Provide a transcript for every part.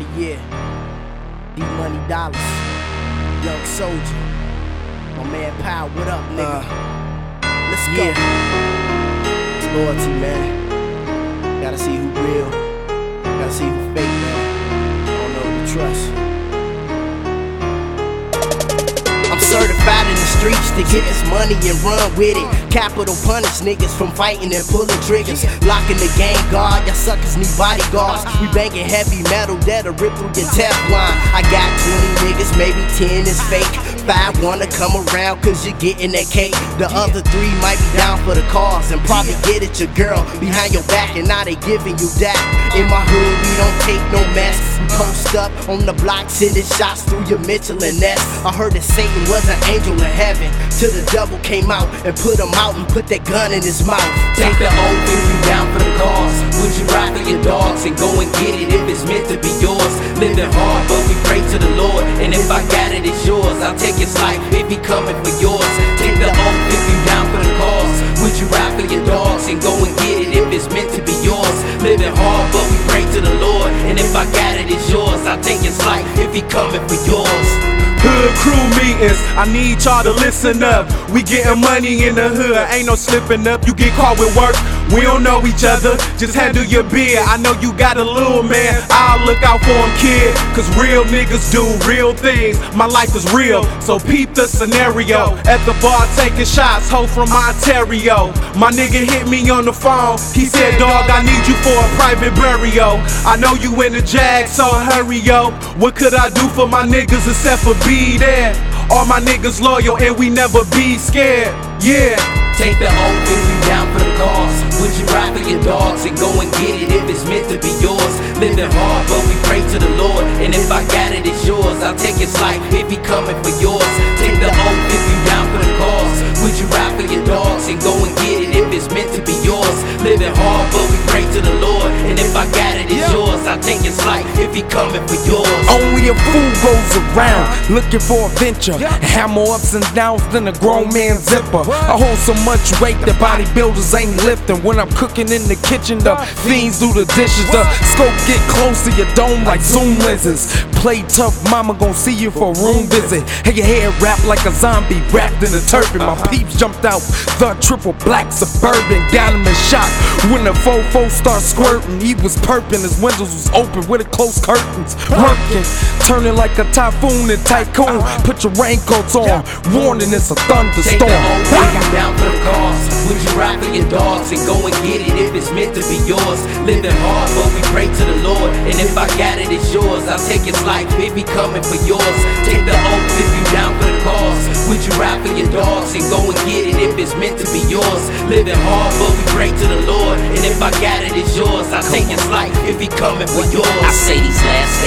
Year. D Money Dollars. Young Soldier. My man Pow, what up, nigga? Uh, Let's go. It's loyalty, man. Gotta see who real. Streets to get this money and run with it. Capital punish niggas from fighting and pulling triggers. Locking the game guard, y'all suckers need bodyguards. We banging heavy metal that'll rip through your Teflon. I got 20 niggas, maybe 10 is fake. Five wanna come around cause you're getting that cake. The other three might be down for the cause and probably get at your girl behind your back and now they giving you that. In my hood, we don't take no mess. We post up on the block, sending shots through your Mitchell and Ness. I heard that Satan was an angel in heaven till the devil came out and put him out and put that gun in his mouth. Take the oath if you down for the cause. If for yours. Take the oath if you down for the cause. Would you ride for your dogs and go and get it if it's meant to be yours? Living hard, but we pray to the Lord. And if I got it, it's yours. I'll take his life if he coming for yours. Hood crew meetings, I need y'all to listen up. We getting money in the hood, ain't no slipping up. You get caught with work, we don't know each other. Just handle your beer. I know you got a little man, I'll look out for him, kid. Cause real niggas do real things. My life is real, so peep the scenario. At the bar taking shots, ho from Ontario. My nigga hit me on the phone. He said, Dog, I need you for a private burial. I know you in the jag, so hurry yo. What could I do for my niggas except for be there? All my niggas loyal and we never be scared. Yeah. Take the oath if you down for the cause. Would you ride for your dogs and go and get it if it's meant to be yours? Living hard, but we pray to the Lord. And if I got it, it's yours. I'll take his life if he coming for yours. Take the oath if you life if he coming for yours. Only a fool goes around looking for adventure. venture. Have more ups and downs than a grown man's zipper. I hold so much weight that bodybuilders ain't lifting. When I'm cooking in the kitchen, the fiends do the dishes. The scope get close to your dome like zoom lenses. Play tough, mama gon' see you for a room visit. Hey, your hair wrapped like a zombie wrapped in a turban. My uh-huh. peeps jumped out the triple black suburban. Got him in shock when the fofo start squirting. He was perping, his windows was open with the closed curtains. Working, turning like a typhoon and tycoon. Put your raincoats on, warning it's a thunderstorm. Take the you down for the cause. Would you ride for your dogs and go and get it if it's meant to be yours? Living hard, but we pray to the Lord. And if I got it, it's yours. I'll take his life if he coming for yours. Take the oath if you down for the cause. Would you ride for your dogs and go and it's meant to be yours? Living hard, but we pray to the Lord. And if I got it, it's yours. I'll take his life if he coming for yours. I say these last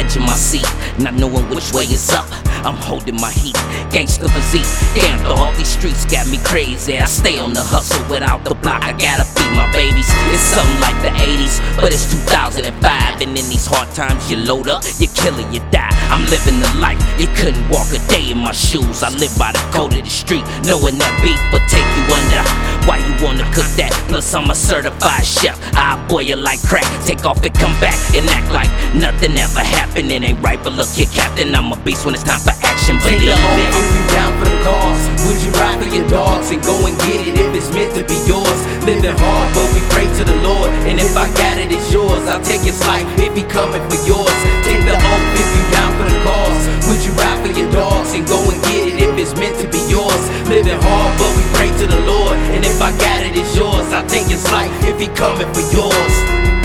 edge of my seat, not knowing which way is up. I'm holding my heat, gangsta physique. Damn, all these streets got me crazy. I stay on the hustle without the block. I gotta feed my babies. It's something like the 80s, but it's 2005. And in these hard times, you load up, you kill it, you die. I'm living the life, you couldn't walk a day in my shoes. I live by the code of the street, knowing that beef will take you under. Why you wanna cook that? Plus, I'm a certified chef. I boil like crack, take off and come back and act like nothing ever happened. It ain't right, but look here, Captain, I'm a beast when it's time for action. Take Believe the it. if you down for the cause. Would you ride for your dogs and go and get it if it's meant to be yours? Living hard, but we pray to the Lord. And if I got it, it's yours. I'll take his life if he coming for yours. Take the oath if you down for the cause. Would you ride for your dogs and go and get it if it's meant to be yours? Living hard, but we pray to the Lord, and if I got it, it's yours. I think it's like if He coming for yours.